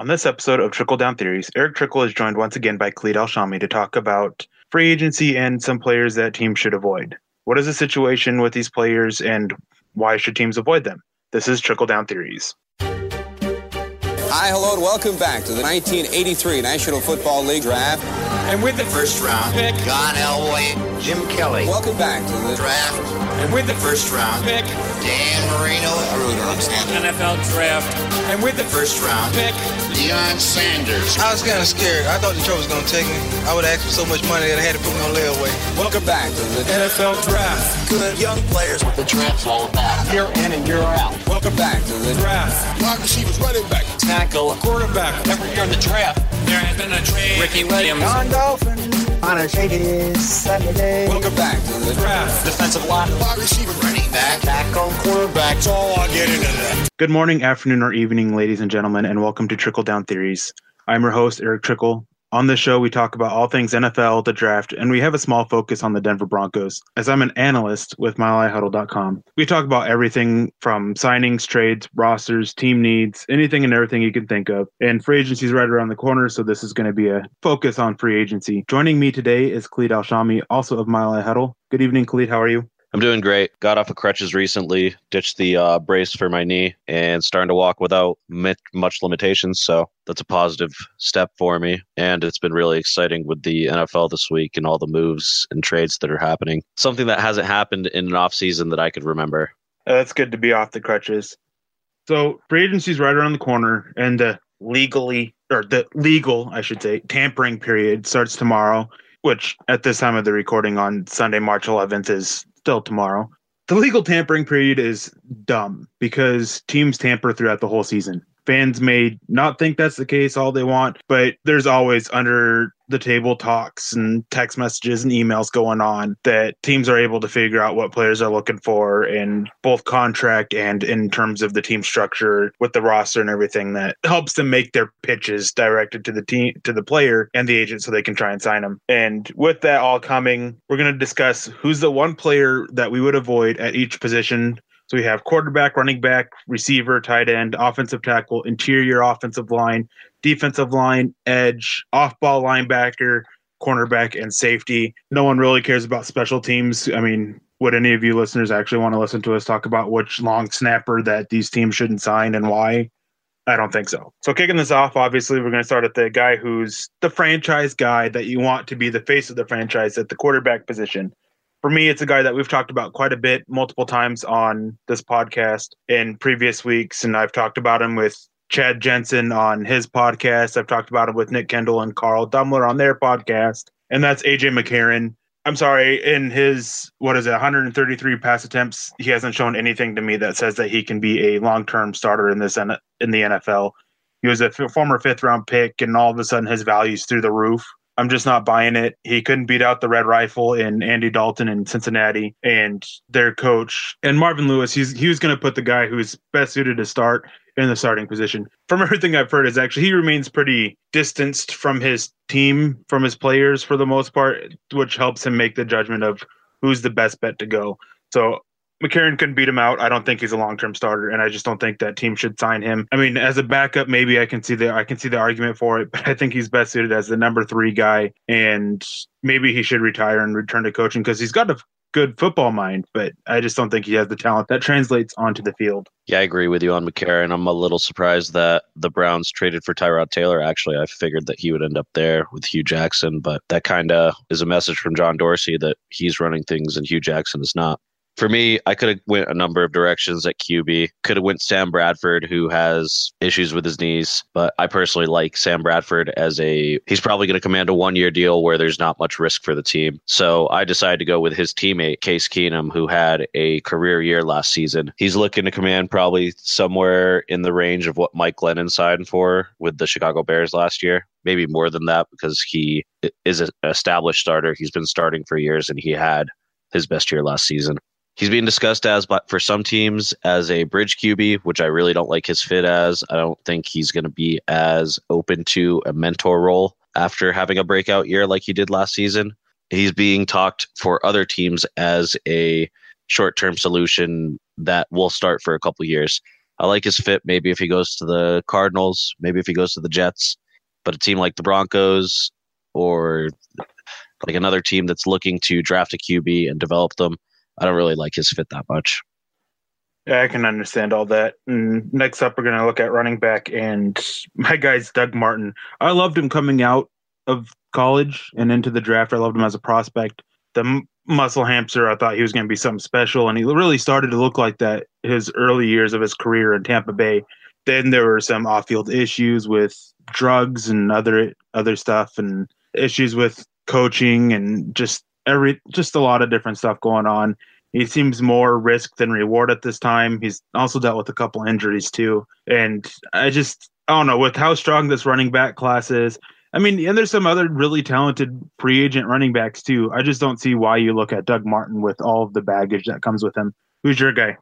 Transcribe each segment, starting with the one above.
On this episode of Trickle Down Theories, Erick Trickel is joined once again by Khalid Alshami to talk about free agency and some players that teams should avoid. What is the situation with these players and why should teams avoid them? This is Trickle Down Theories. Hi, hello, and welcome back to the 1983 National Football League Draft. And with the first round pick, John Elway, Jim Kelly. Welcome back to the Draft, and with the first round pick, Dan Marino, NFL Draft, and with the first round pick, Deion Sanders. I was kind of scared. I thought Detroit was going to take me. I would ask for so much money that I had to put me on layaway. Welcome back to the NFL Draft. Good young players. What the draft's all about. Year in and year out. Welcome back to the Draft. Wide receivers, running back. Tackle, quarterback. Every year in the draft, there has been a trade. Ricky Williams. Dolphin on a shady Saturday. Welcome back to the Draft. Defensive line. Wide receiver, running back. Tackle, quarterback. That's all I'll get into that. Good morning, afternoon, or evening, ladies and gentlemen, and welcome to Trickle Down Theories. I'm your host, Erick Trickel. On this show, we talk about all things NFL, the draft, and we have a small focus on the Denver Broncos, as I'm an analyst with MileHighHuddle.com. We talk about everything from signings, trades, rosters, team needs, anything and everything you can think of. And free agency is right around the corner, so this is going to be a focus on free agency. Joining me today is Khalid Alshami, also of Mile Huddle. Good evening, Khalid. How are you? I'm doing great. Got off of crutches recently, ditched the uh, brace for my knee, and starting to walk without mi- much limitations. So that's a positive step for me. And it's been really exciting with the NFL this week and all the moves and trades that are happening. Something that hasn't happened in an off season that I could remember. Uh, that's good to be off the crutches. So free agency is right around the corner, and the legally or the legal, I should say, tampering period starts tomorrow. Which at this time of the recording on Sunday, March 11th, is still tomorrow. The legal tampering period is dumb because teams tamper throughout the whole season. Fans may not think that's the case all they want, but there's always under the table talks and text messages and emails going on that teams are able to figure out what players are looking for in both contract and in terms of the team structure with the roster and everything that helps them make their pitches directed to the team to the player and the agent so they can try and sign them. And with that all coming, we're going to discuss who's the one player that we would avoid at each position so we have quarterback, running back, receiver, tight end, offensive tackle, interior offensive line, defensive line, edge, off ball linebacker, cornerback, and safety. No one really cares about special teams. I mean, would any of you listeners actually want to listen to us talk about which long snapper that these teams shouldn't sign and why? I don't think so. So kicking this off, obviously, we're going to start at the guy who's the franchise guy that you want to be the face of the franchise at the quarterback position for me, it's a guy that we've talked about quite a bit, multiple times on this podcast in previous weeks. And I've talked about him with Chad Jensen on his podcast. I've talked about him with Nick Kendall and Carl Dummler on their podcast. And that's AJ McCarron. I'm sorry, in his, what is it, 133 pass attempts, he hasn't shown anything to me that says that he can be a long term starter in this in the NFL. He was a f- former fifth round pick, and all of a sudden his value's through the roof. I'm just not buying it. He couldn't beat out the Red Rifle in Andy Dalton in Cincinnati and their coach and Marvin Lewis. He's he was going to put the guy who's best suited to start in the starting position. From everything I've heard, is actually he remains pretty distanced from his team, from his players for the most part, which helps him make the judgment of who's the best bet to go. So McCarron couldn't beat him out. I don't think he's a long term starter, and I just don't think that team should sign him. I mean, as a backup, maybe I can see the I can see the argument for it, but I think he's best suited as the number three guy, and maybe he should retire and return to coaching because he's got a good football mind, but I just don't think he has the talent that translates onto the field. Yeah, I agree with you on McCarron. I'm a little surprised that the Browns traded for Tyrod Taylor. Actually, I figured that he would end up there with Hue Jackson, but that kind of is a message from John Dorsey that he's running things and Hue Jackson is not for me, I could have went a number of directions at QB. Could have went Sam Bradford, who has issues with his knees, but I personally like Sam Bradford as a. He's probably going to command a one-year deal where there's not much risk for the team. So I decided to go with his teammate Case Keenum, who had a career year last season. He's looking to command probably somewhere in the range of what Mike Glennon signed for with the Chicago Bears last year maybe more than that because he is an established starter. He's been starting for years and he had his best year last season. He's being discussed as, but for some teams, as a bridge QB, which I really don't like his fit as. I don't think he's going to be as open to a mentor role after having a breakout year like he did last season. He's being talked for other teams as a short term solution that will start for a couple years. I like his fit. Maybe if he goes to the Cardinals, maybe if he goes to the Jets, but a team like the Broncos or like another team that's looking to draft a QB and develop them, I don't really like his fit that much. Yeah, I can understand all that. And next up, we're going to look at running back, and my guy's Doug Martin. I loved him coming out of college and into the draft. I loved him as a prospect. The m- muscle hamster, I thought he was going to be something special, and he really started to look like that his early years of his career in Tampa Bay. Then there were some off-field issues with drugs and other other stuff, and issues with coaching, and just every just a lot of different stuff going on. He seems more risk than reward at this time. He's also dealt with a couple injuries too, and I just I don't know with how strong this running back class is. I mean, and there's some other really talented free agent running backs too. I just don't see why you look at Doug Martin with all of the baggage that comes with him. Who's your guy?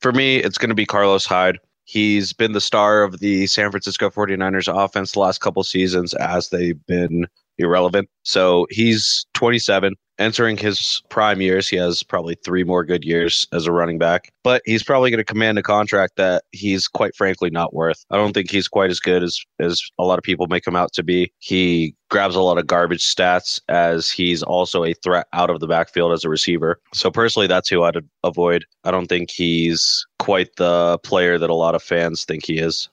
For me, it's going to be Carlos Hyde. He's been the star of the San Francisco 49ers offense the last couple seasons as they've been irrelevant. So he's 27, entering his prime years. He has probably three more good years as a running back, but he's probably going to command a contract that he's quite frankly not worth. I don't think he's quite as good as, as a lot of people make him out to be. He grabs a lot of garbage stats as he's also a threat out of the backfield as a receiver. So personally, that's who I'd avoid. I don't think he's quite the player that a lot of fans think he is.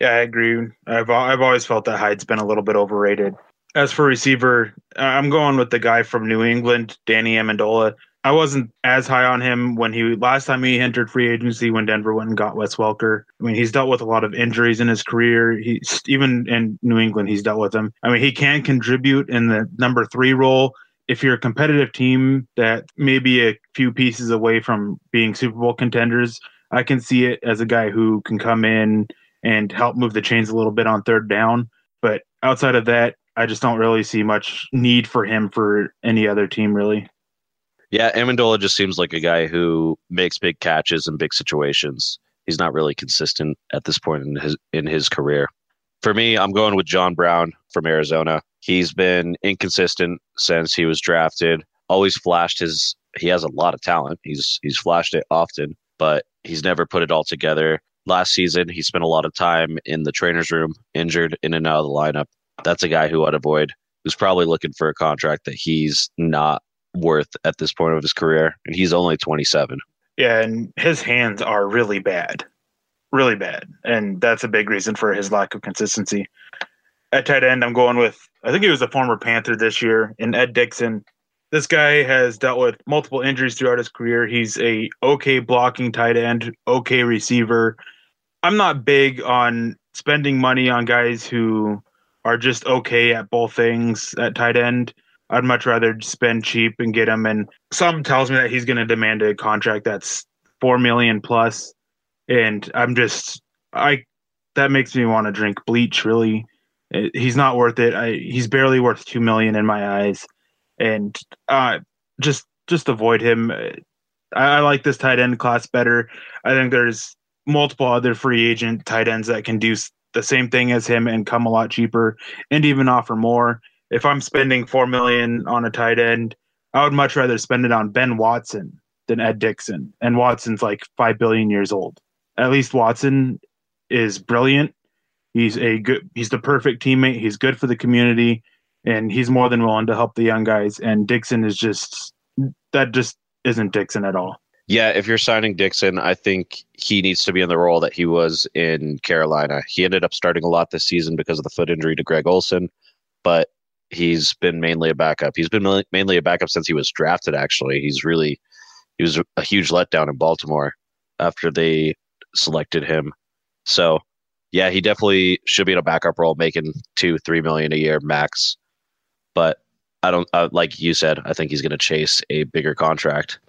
Yeah, I agree. I've I've always felt that Hyde's been a little bit overrated. As for receiver, I'm going with the guy from New England, Danny Amendola. I wasn't as high on him when he last time he entered free agency when Denver went and got Wes Welker. I mean, he's dealt with a lot of injuries in his career. He's even in New England, he's dealt with them. I mean, he can contribute in the number three role. If you're a competitive team that may be a few pieces away from being Super Bowl contenders, I can see it as a guy who can come in and help move the chains a little bit on third down. But outside of that, I just don't really see much need for him for any other team, really. Yeah, Amendola just seems like a guy who makes big catches in big situations. He's not really consistent at this point in his in his career. For me, I'm going with John Brown from Arizona. He's been inconsistent since he was drafted. Always flashed his he has a lot of talent. He's he's flashed it often, but he's never put it all together. Last season, he spent a lot of time in the trainer's room, injured in and out of the lineup that's a guy who I'd avoid. Who's probably looking for a contract that he's not worth at this point of his career, and he's only 27. Yeah, and his hands are really bad, really bad, and that's a big reason for his lack of consistency. At tight end, I'm going with I think he was a former Panther this year in Ed Dickson. This guy has dealt with multiple injuries throughout his career. He's a okay blocking tight end, okay receiver. I'm not big on spending money on guys who are just okay at both things at tight end. I'd much rather spend cheap and get him. And some tells me that he's going to demand a contract that's four million plus, and I'm just I that makes me want to drink bleach. Really, it, he's not worth it. I, he's barely worth two million in my eyes, and uh, just just avoid him. I, I like this tight end class better. I think there's multiple other free agent tight ends that can do the same thing as him and come a lot cheaper and even offer more. If I'm spending four million on a tight end, I would much rather spend it on Ben Watson than Ed Dickson. And Watson's like five billion years old. At least Watson is brilliant. He's a good he's the perfect teammate. He's good for the community and he's more than willing to help the young guys. And Dickson is just that just isn't Dickson at all. Yeah, if you're signing Dickson, I think he needs to be in the role that he was in Carolina. He ended up starting a lot this season because of the foot injury to Greg Olsen, but he's been mainly a backup. He's been mainly a backup since he was drafted. Actually, he's really he was a huge letdown in Baltimore after they selected him. So, yeah, he definitely should be in a backup role, making two, three million a year max. But I don't uh, like you said. I think he's going to chase a bigger contract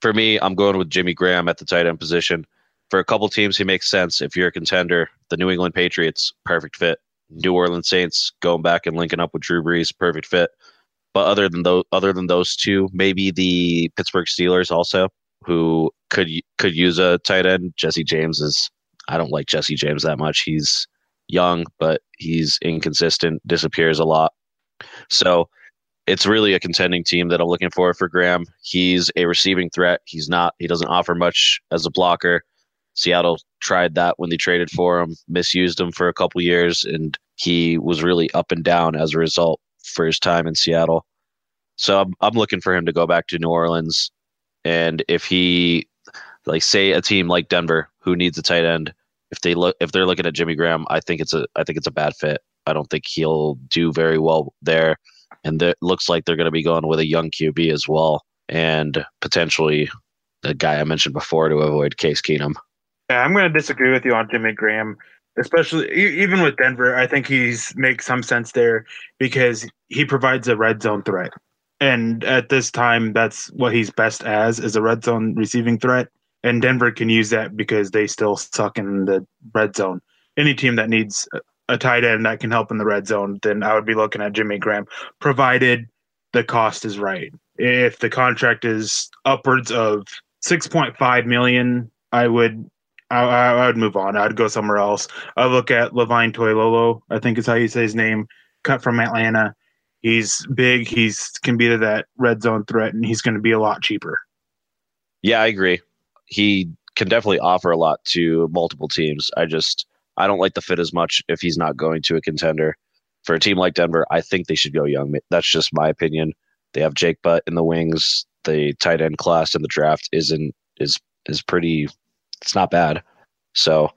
for me, I'm going with Jimmy Graham at the tight end position. For a couple teams, he makes sense. If you're a contender, the New England Patriots, perfect fit. New Orleans Saints going back and linking up with Drew Brees, perfect fit. But other than those, other than those two, maybe the Pittsburgh Steelers also, who could could use a tight end. Jesse James is. I don't like Jesse James that much. He's young, but he's inconsistent, disappears a lot. So it's really a contending team that I'm looking for for Graham. He's a receiving threat. He's not. He doesn't offer much as a blocker. Seattle tried that when they traded for him, misused him for a couple years, and he was really up and down as a result for his time in Seattle. So I'm I'm looking for him to go back to New Orleans, and if he, like, say a team like Denver who needs a tight end, if they look if they're looking at Jimmy Graham, I think it's a I think it's a bad fit. I don't think he'll do very well there, and it looks like they're going to be going with a young QB as well, and potentially the guy I mentioned before to avoid Case Keenum. Yeah, I'm going to disagree with you on Jimmy Graham, especially even with Denver. I think he's makes some sense there because he provides a red zone threat, and at this time, that's what he's best as is a red zone receiving threat. And Denver can use that because they still suck in the red zone. Any team that needs a tight end that can help in the red zone, then I would be looking at Jimmy Graham, provided the cost is right. If the contract is upwards of six point five million, I would I, I would move on. I'd go somewhere else. I look at Levine Toilolo. I think is how you say his name. Cut from Atlanta. He's big. He's can be that red zone threat, and he's going to be a lot cheaper. Yeah, I agree. He can definitely offer a lot to multiple teams. I just I don't like the fit as much if he's not going to a contender. For a team like Denver, I think they should go young. That's just my opinion. They have Jake Butt in the wings. The tight end class in the draft isn't is is pretty. It's not bad. So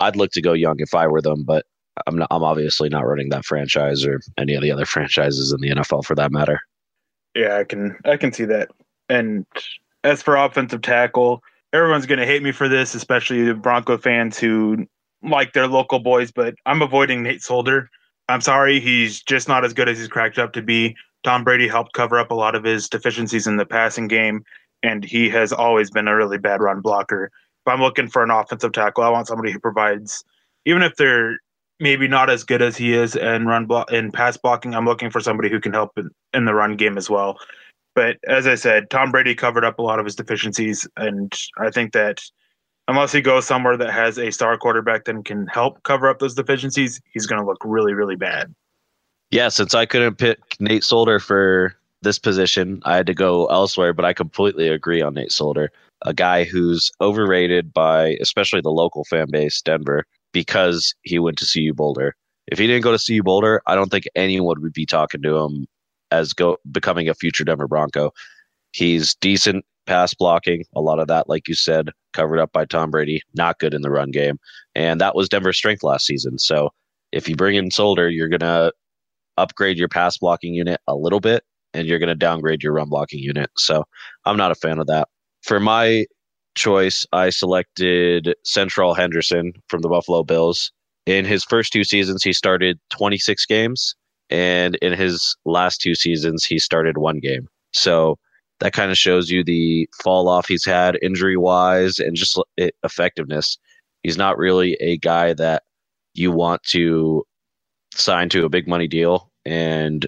I'd look to go young if I were them, but I'm not, I'm obviously not running that franchise or any of the other franchises in the NFL for that matter. Yeah, I can I can see that. And as for offensive tackle, everyone's going to hate me for this, especially the Bronco fans who like their local boys, but I'm avoiding Nate Solder. I'm sorry, he's just not as good as he's cracked up to be. Tom Brady helped cover up a lot of his deficiencies in the passing game, and he has always been a really bad run blocker. If I'm looking for an offensive tackle, I want somebody who provides, even if they're maybe not as good as he is in run block in pass blocking. I'm looking for somebody who can help in, in the run game as well. But as I said, Tom Brady covered up a lot of his deficiencies, and I think that unless he goes somewhere that has a star quarterback that can help cover up those deficiencies, he's going to look really, really bad. Yeah, since I couldn't pick Nate Solder for this position, I had to go elsewhere, but I completely agree on Nate Solder, a guy who's overrated by especially the local fan base, Denver, because he went to CU Boulder. If he didn't go to CU Boulder, I don't think anyone would be talking to him as go becoming a future Denver Bronco. He's decent pass blocking, a lot of that, like you said, covered up by Tom Brady. Not good in the run game, and that was Denver's strength last season. So if you bring in Solder, you're gonna upgrade your pass blocking unit a little bit, and you're gonna downgrade your run blocking unit. So I'm not a fan of that. For my choice, I selected Seantrel Henderson from the Buffalo Bills. In his first two seasons, he started 26 games, and in his last two seasons, he started one game. So that kind of shows you the fall off he's had injury wise and just effectiveness. He's not really a guy that you want to sign to a big money deal and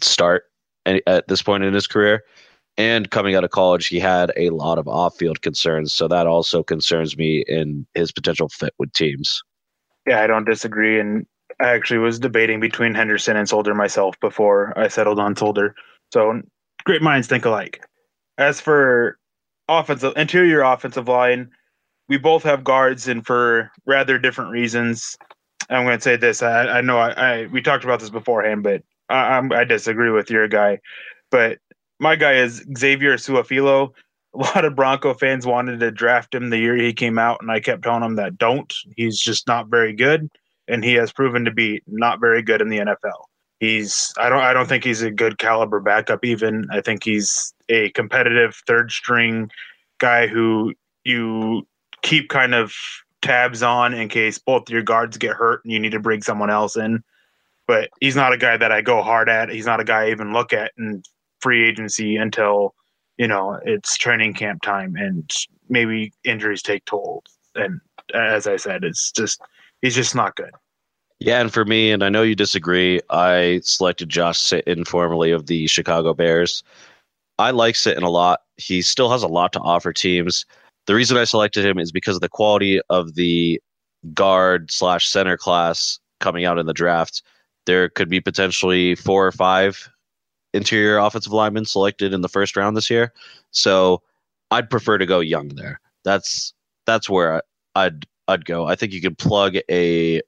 start at this point in his career. And coming out of college, he had a lot of off field concerns. So that also concerns me in his potential fit with teams. Yeah, I don't disagree. And I actually was debating between Henderson and Solder myself before I settled on Solder. So great minds think alike. As for offensive interior offensive line, we both have guards and for rather different reasons. I'm going to say this. I, I know I, I, we talked about this beforehand, but I, I'm, I disagree with your guy. But my guy is Xavier Su'a-Filo. A lot of Bronco fans wanted to draft him the year he came out, and I kept telling them that don't. He's just not very good, and he has proven to be not very good in the NFL. He's I don't I don't think he's a good caliber backup even. I think he's a competitive third string guy who you keep kind of tabs on in case both your guards get hurt and you need to bring someone else in. But he's not a guy that I go hard at. He's not a guy I even look at in free agency until, you know, it's training camp time and maybe injuries take toll. And as I said, it's just he's just not good. Yeah, and for me, and I know you disagree, I selected Josh Sitton formerly of the Chicago Bears. I like Sitton a lot. He still has a lot to offer teams. The reason I selected him is because of the quality of the guard slash center class coming out in the draft. There could be potentially four or five interior offensive linemen selected in the first round this year. So I'd prefer to go young there. That's that's where I'd I'd go. I think you could plug a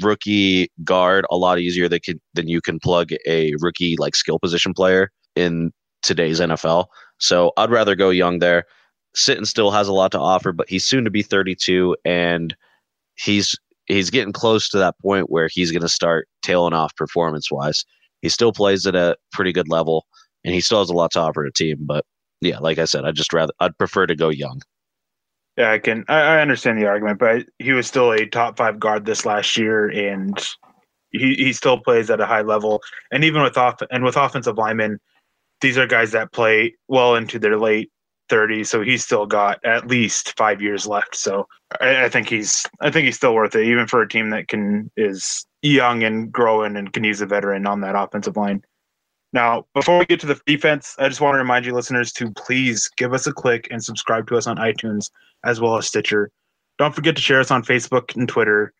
rookie guard a lot easier than can, than you can plug a rookie like skill position player in today's NFL. So I'd rather go young there. Sitton still has a lot to offer, but he's soon to be 32, and he's he's getting close to that point where he's going to start tailing off performance wise. He still plays at a pretty good level, and he still has a lot to offer a team. But yeah, like I said, I just rather I'd prefer to go young. Yeah, I can. I, I understand the argument, but he was still a top five guard this last year, and he, he still plays at a high level. And even with off and with offensive linemen, these are guys that play well into their late 30s, so he's still got at least five years left. So I, I think he's I think he's still worth it, even for a team that can is young and growing and can use a veteran on that offensive line. Now, before we get to the defense, I just want to remind you listeners to please give us a click and subscribe to us on iTunes as well as Stitcher. Don't forget to share us on Facebook and Twitter.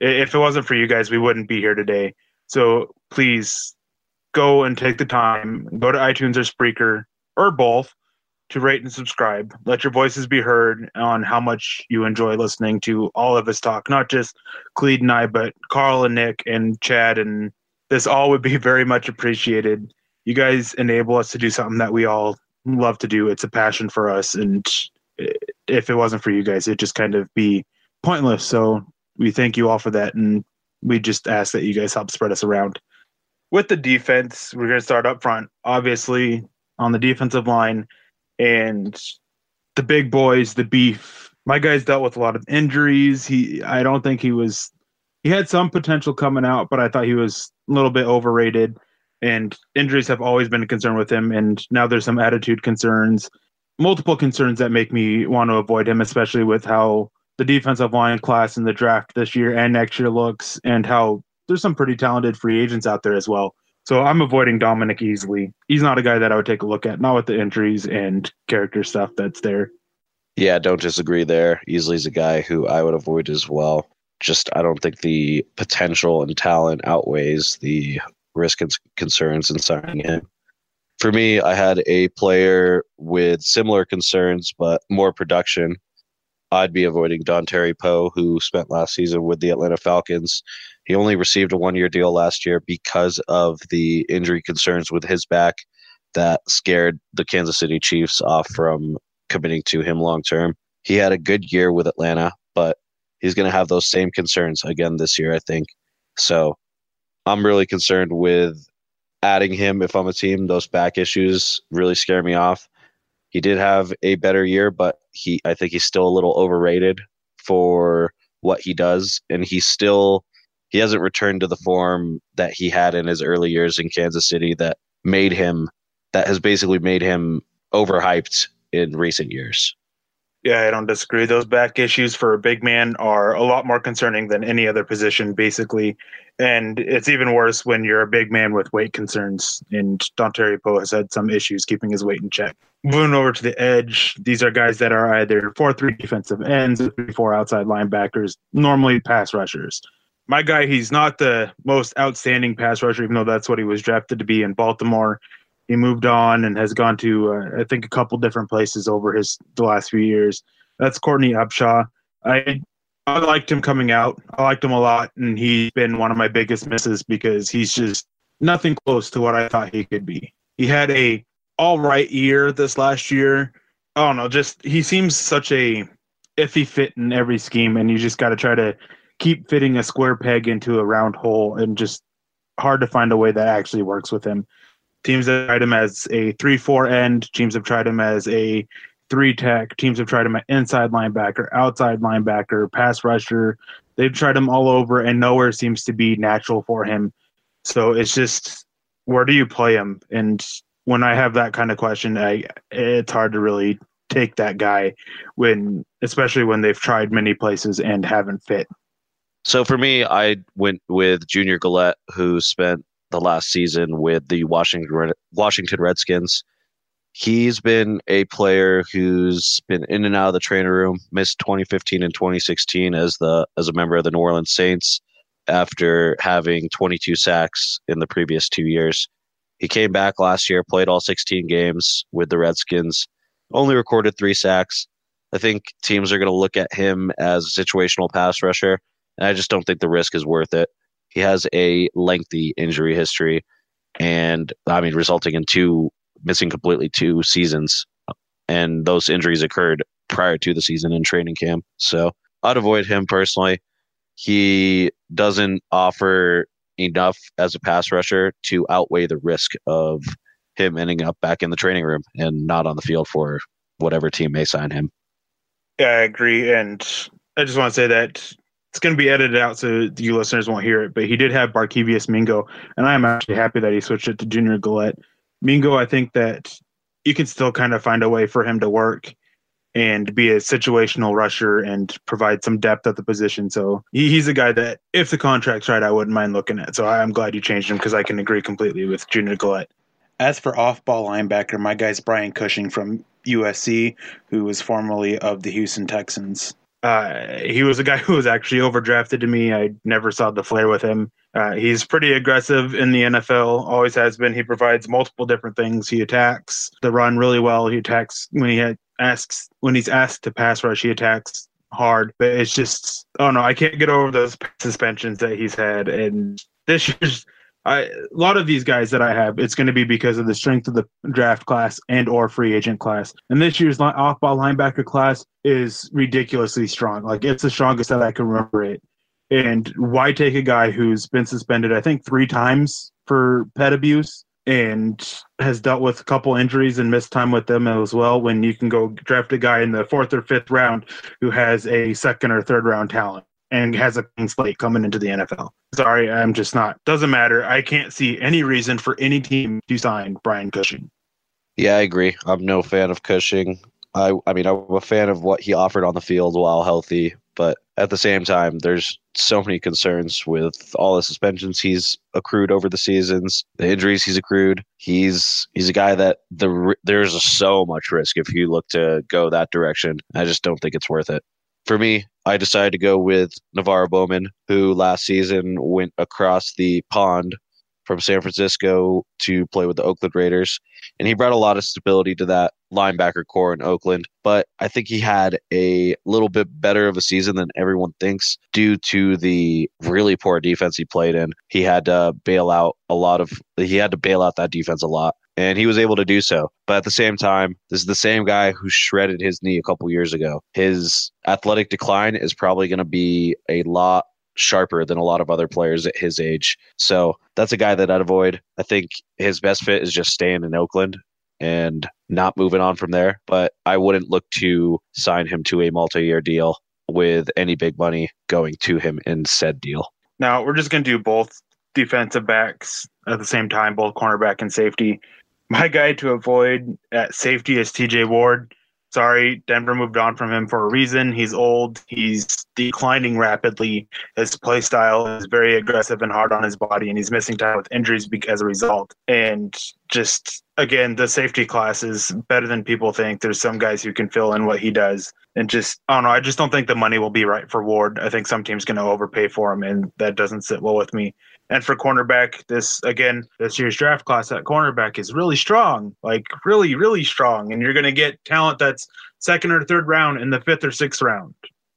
If it wasn't for you guys, we wouldn't be here today. So please go and take the time, go to iTunes or Spreaker or both to rate and subscribe. Let your voices be heard on how much you enjoy listening to all of us talk, not just Clede and I, but Carl and Nick and Chad. And this all would be very much appreciated. You guys enable us to do something that we all love to do. It's a passion for us. And if it wasn't for you guys, it'd just kind of be pointless. So we thank you all for that, and we just ask that you guys help spread us around. With the defense, we're going to start up front, obviously on the defensive line, and the big boys, the beef. My guy's dealt with a lot of injuries. He, I don't think he was. He had some potential coming out, but I thought he was a little bit overrated. And injuries have always been a concern with him, and now there's some attitude concerns multiple concerns that make me want to avoid him, especially with how the defensive line class in the draft this year and next year looks, and how there's some pretty talented free agents out there as well. So I'm avoiding Dominique Easley. He's not a guy that I would take a look at, not with the injuries and character stuff that's there. Yeah, don't disagree there. Easley's a guy who I would avoid as well. Just I don't think the potential and talent outweighs the risk concerns in signing him for me, I had a player with similar concerns but more production. I'd be avoiding Dontari Poe, who spent last season with the Atlanta Falcons. He only received a one year deal last year because of the injury concerns with his back that scared the Kansas City Chiefs off from committing to him long term. He had a good year with Atlanta, but he's going to have those same concerns again this year, I think. So I'm really concerned with adding him if I'm a team. Those back issues really scare me off. He did have a better year, but he I think he's still a little overrated for what he does, and he's still he hasn't returned to the form that he had in his early years in Kansas City that made him that has basically made him overhyped in recent years. Yeah, I don't disagree. Those back issues for a big man are a lot more concerning than any other position, basically. And it's even worse when you're a big man with weight concerns. And Dontari Poe has had some issues keeping his weight in check. Moving over to the edge, these are guys that are either 4 3 defensive ends, 3 4 outside linebackers, normally pass rushers. My guy, he's not the most outstanding pass rusher, even though that's what he was drafted to be in Baltimore he moved on and has gone to uh, I think a couple different places over his the last few years. That's Courtney Upshaw. I I liked him coming out. I liked him a lot, and he's been one of my biggest misses because he's just nothing close to what I thought he could be. He had a all right year this last year. I don't know, just he seems such a iffy fit in every scheme, and you just got to try to keep fitting a square peg into a round hole, and just hard to find a way that actually works with him. Teams have tried him as a 3 4 end. Teams have tried him as a three tech. Teams have tried him at inside linebacker, outside linebacker, pass rusher. They've tried him all over, and nowhere seems to be natural for him. So it's just where do you play him? And when I have that kind of question, I it's hard to really take that guy when, especially when they've tried many places and haven't fit. So for me, I went with Junior Galette, who spent the last season with the Washington Washington Redskins. He's been a player who's been in and out of the training room. Missed 2015 and 2016 as the as a member of the New Orleans Saints after having 22 sacks in the previous two years. He came back last year, played all 16 games with the Redskins, only recorded three sacks. I think teams are going to look at him as a situational pass rusher, and I just don't think the risk is worth it. He has a lengthy injury history, and I mean, resulting in two missing completely two seasons, and those injuries occurred prior to the season in training camp. So I'd avoid him personally. He doesn't offer enough as a pass rusher to outweigh the risk of him ending up back in the training room and not on the field for whatever team may sign him. Yeah, I agree. And I just want to say that it's going to be edited out so you listeners won't hear it, but he did have Barkevious Mingo, and I am actually happy that he switched it to Junior Galette. Mingo, I think that you can still kind of find a way for him to work and be a situational rusher and provide some depth at the position. So he, he's a guy that, if the contract's right, I wouldn't mind looking at. So I'm glad you changed him because I can agree completely with Junior Galette. As for off ball linebacker, my guy's Brian Cushing from USC, who was formerly of the Houston Texans. Uh, he was a guy who was actually overdrafted to me. I never saw the flair with him. Uh, he's pretty aggressive in the NFL, always has been. He provides multiple different things. He attacks the run really well. He attacks when he asks when he's asked to pass rush. He attacks hard, but it's just oh no, I can't get over those suspensions that he's had. And this year's I, a lot of these guys that I have, it's going to be because of the strength of the draft class and or free agent class. And this year's off-ball linebacker class is ridiculously strong. Like it's the strongest that I can remember it. And why take a guy who's been suspended, I think, three times for pet abuse and has dealt with a couple injuries and missed time with them as well when you can go draft a guy in the fourth or fifth round who has a second or third round talent and has a clean slate coming into the NFL. Sorry, I'm just not. Doesn't matter. I can't see any reason for any team to sign Brian Cushing. Yeah, I agree. I'm no fan of Cushing. I, I mean, I'm a fan of what he offered on the field while healthy, but at the same time, there's so many concerns with all the suspensions he's accrued over the seasons, the injuries he's accrued. He's he's a guy that the there's so much risk if you look to go that direction. I just don't think it's worth it for me, I decided to go with NaVorro Bowman, who last season went across the pond from San Francisco to play with the Oakland Raiders. And he brought a lot of stability to that linebacker corps in Oakland. But I think he had a little bit better of a season than everyone thinks due to the really poor defense he played in. He had to bail out a lot of, he had to bail out that defense a lot and he was able to do so. But at the same time, this is the same guy who shredded his knee a couple years ago. His athletic decline is probably going to be a lot sharper than a lot of other players at his age. So that's a guy that I'd avoid. I think his best fit is just staying in Oakland and not moving on from there. But I wouldn't look to sign him to a multi year deal with any big money going to him in said deal. Now, we're just going to do both defensive backs at the same time, both cornerback and safety. My guy to avoid at safety is TJ Ward. Sorry, Denver moved on from him for a reason. He's old. He's declining rapidly. His play style is very aggressive and hard on his body, and he's missing time with injuries as a result. And just again, the safety class is better than people think. There's some guys who can fill in what he does, and just I don't know. I just don't think the money will be right for Ward. I think some team's going to overpay for him, and that doesn't sit well with me. And for cornerback, this again, this year's draft class at cornerback is really strong, like really, really strong. And you're going to get talent that's second or third round in the fifth or sixth round.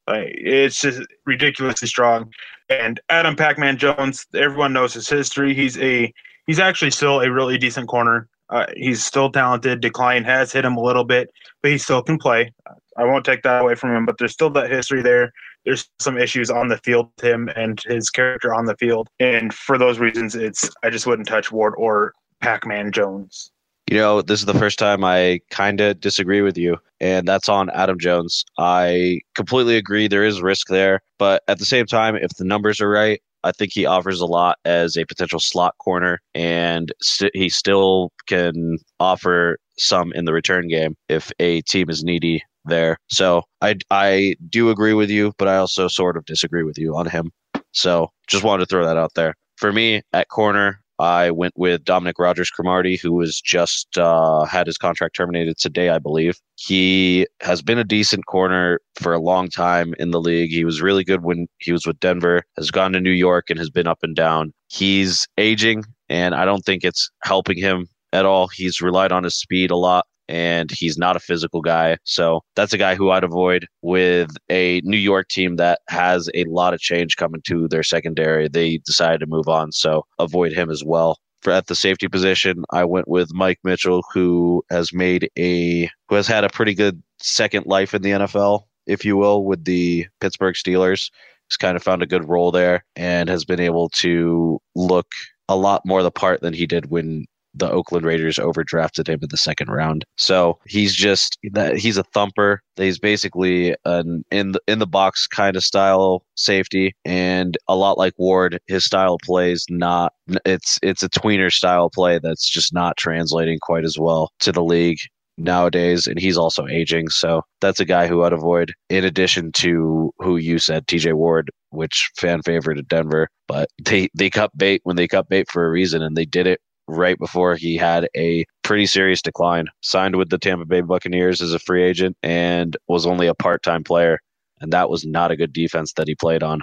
Like, it's just ridiculously strong. And Adam Pac-Man Jones, everyone knows his history. He's a he's actually still a really decent corner. Uh, he's still talented. Decline has hit him a little bit, but he still can play. I won't take that away from him, but there's still that history there there's some issues on the field with him and his character on the field. And for those reasons, it's I just wouldn't touch Ward or Pac Man Jones. You know, this is the first time I kind of disagree with you, and that's on Adam Jones. I completely agree there is risk there, but at the same time, if the numbers are right, I think he offers a lot as a potential slot corner, and he still can offer some in the return game if a team is needy there. So I I do agree with you, but I also sort of disagree with you on him. So just wanted to throw that out there. For me, at corner, I went with Dominique Rodgers-Cromartie, who was just uh, had his contract terminated today, I believe. He has been a decent corner for a long time in the league. He was really good when he was with Denver, has gone to New York, and has been up and down. He's aging, and I don't think it's helping him at all. He's relied on his speed a lot and he's not a physical guy. So that's a guy who I'd avoid with a New York team that has a lot of change coming to their secondary. They decided to move on, so avoid him as well. For at the safety position, I went with Mike Mitchell, who has made a who has had a pretty good second life in the NFL, if you will, with the Pittsburgh Steelers. He's kind of found a good role there and has been able to look a lot more the part than he did when the Oakland Raiders overdrafted him in the second round. So he's just he's a thumper. He's basically an in the in the box kind of style safety, and a lot like Ward, his style plays not. It's it's a tweener style play that's just not translating quite as well to the league nowadays and he's also aging so that's a guy who i'd avoid in addition to who you said tj ward which fan favorite at denver but they they cut bait when they cut bait for a reason and they did it right before he had a pretty serious decline. Signed with the Tampa Bay Buccaneers as a free agent and was only a part time player. And that was not a good defense that he played on.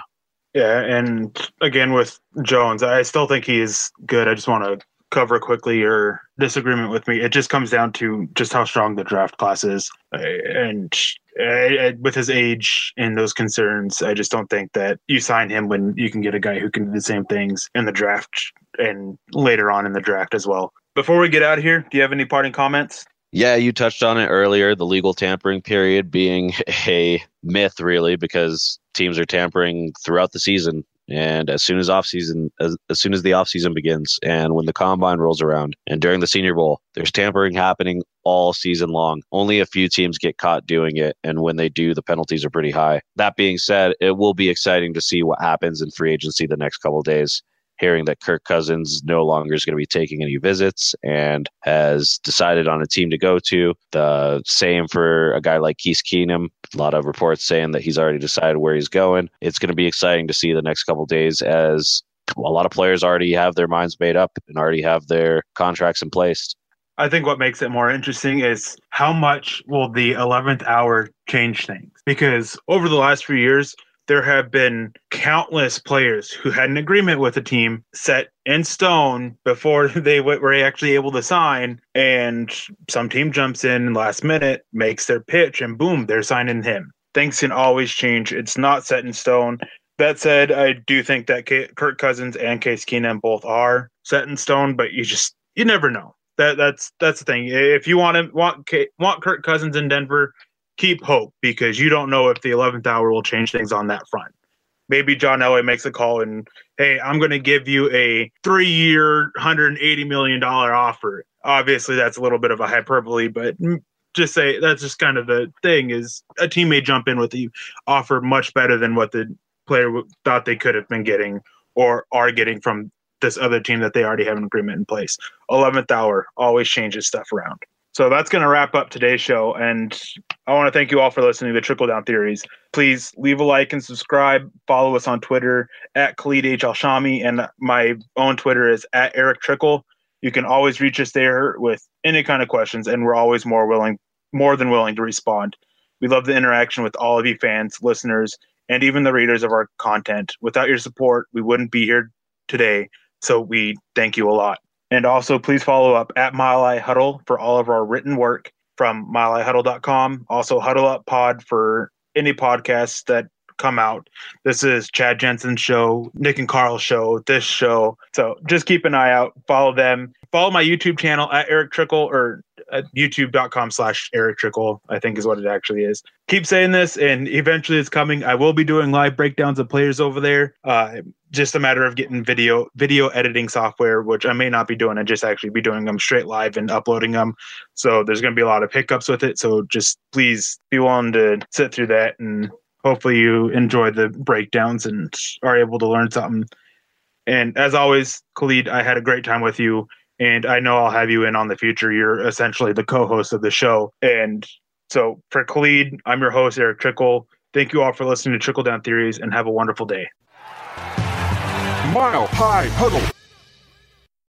Yeah, and again with Jones, I still think he is good. I just want to cover quickly your disagreement with me. It just comes down to just how strong the draft class is, uh, and uh, with his age and those concerns, I just don't think that you sign him when you can get a guy who can do the same things in the draft and later on in the draft as well. Before we get out of here, do you have any parting comments? Yeah, you touched on it earlier, the legal tampering period being a myth, really, because teams are tampering throughout the season. And as soon as off season, as, as soon as the off season begins, and when the combine rolls around, and during the Senior Bowl, there's tampering happening all season long. Only a few teams get caught doing it, and when they do, the penalties are pretty high. That being said, it will be exciting to see what happens in free agency the next couple days hearing that Kirk Cousins no longer is going to be taking any visits and has decided on a team to go to. The same for a guy like Case Keenum. A lot of reports saying that he's already decided where he's going. It's going to be exciting to see the next couple days as a lot of players already have their minds made up and already have their contracts in place. I think what makes it more interesting is how much will the 11th hour change things? Because over the last few years, there have been countless players who had an agreement with a team set in stone before they were actually able to sign. And some team jumps in last minute, makes their pitch, and boom, they're signing him. Things can always change. It's not set in stone. That said, I do think that Kirk Cousins and Case Keenum both are set in stone, but you just you never know. That that's that's the thing. If you want to want want Kirk Cousins in Denver, keep hope because you don't know if the 11th hour will change things on that front. Maybe John Elway makes a call and, hey, I'm going to give you a three year, $180 million offer. Obviously, that's a little bit of a hyperbole, but just say that's just kind of the thing is a team may jump in with the offer much better than what the player thought they could have been getting or are getting from this other team that they already have an agreement in place. 11th hour always changes stuff around. So that's going to wrap up today's show. And I want to thank you all for listening to Trickle Down Theories. Please leave a like and subscribe. Follow us on Twitter at Khalid H. Al Shami. And my own Twitter is at Erick Trickel. You can always reach us there with any kind of questions, and we're always more willing, more than willing to respond. We love the interaction with all of you fans, listeners, and even the readers of our content. Without your support, we wouldn't be here today. So we thank you a lot. And also, please follow up at Mile Huddle for all of our written work from milehighhuddle.com. Also, Huddle Up Pod for any podcasts that come out. This is Chad Jensen's show, Nick and Carl's show, this show. So just keep an eye out. Follow them. Follow my YouTube channel at Erick Trickel or youtube.com slash Erick Trickel, I think is what it actually is. Keep saying this, and eventually it's coming. I will be doing live breakdowns of players over there. Uh, just a matter of getting video video editing software, which I may not be doing. I just actually be doing them straight live and uploading them. So there's going to be a lot of hiccups with it. So just please be willing to sit through that, and hopefully you enjoy the breakdowns and are able to learn something. And as always, Khalid, I had a great time with you and I know I'll have you in on the future. You're essentially the co-host of the show, and so for Khalid, I'm your host Erick Trickel. Thank you all for listening to Trickle Down Theories, and have a wonderful day. Mile High Huddle.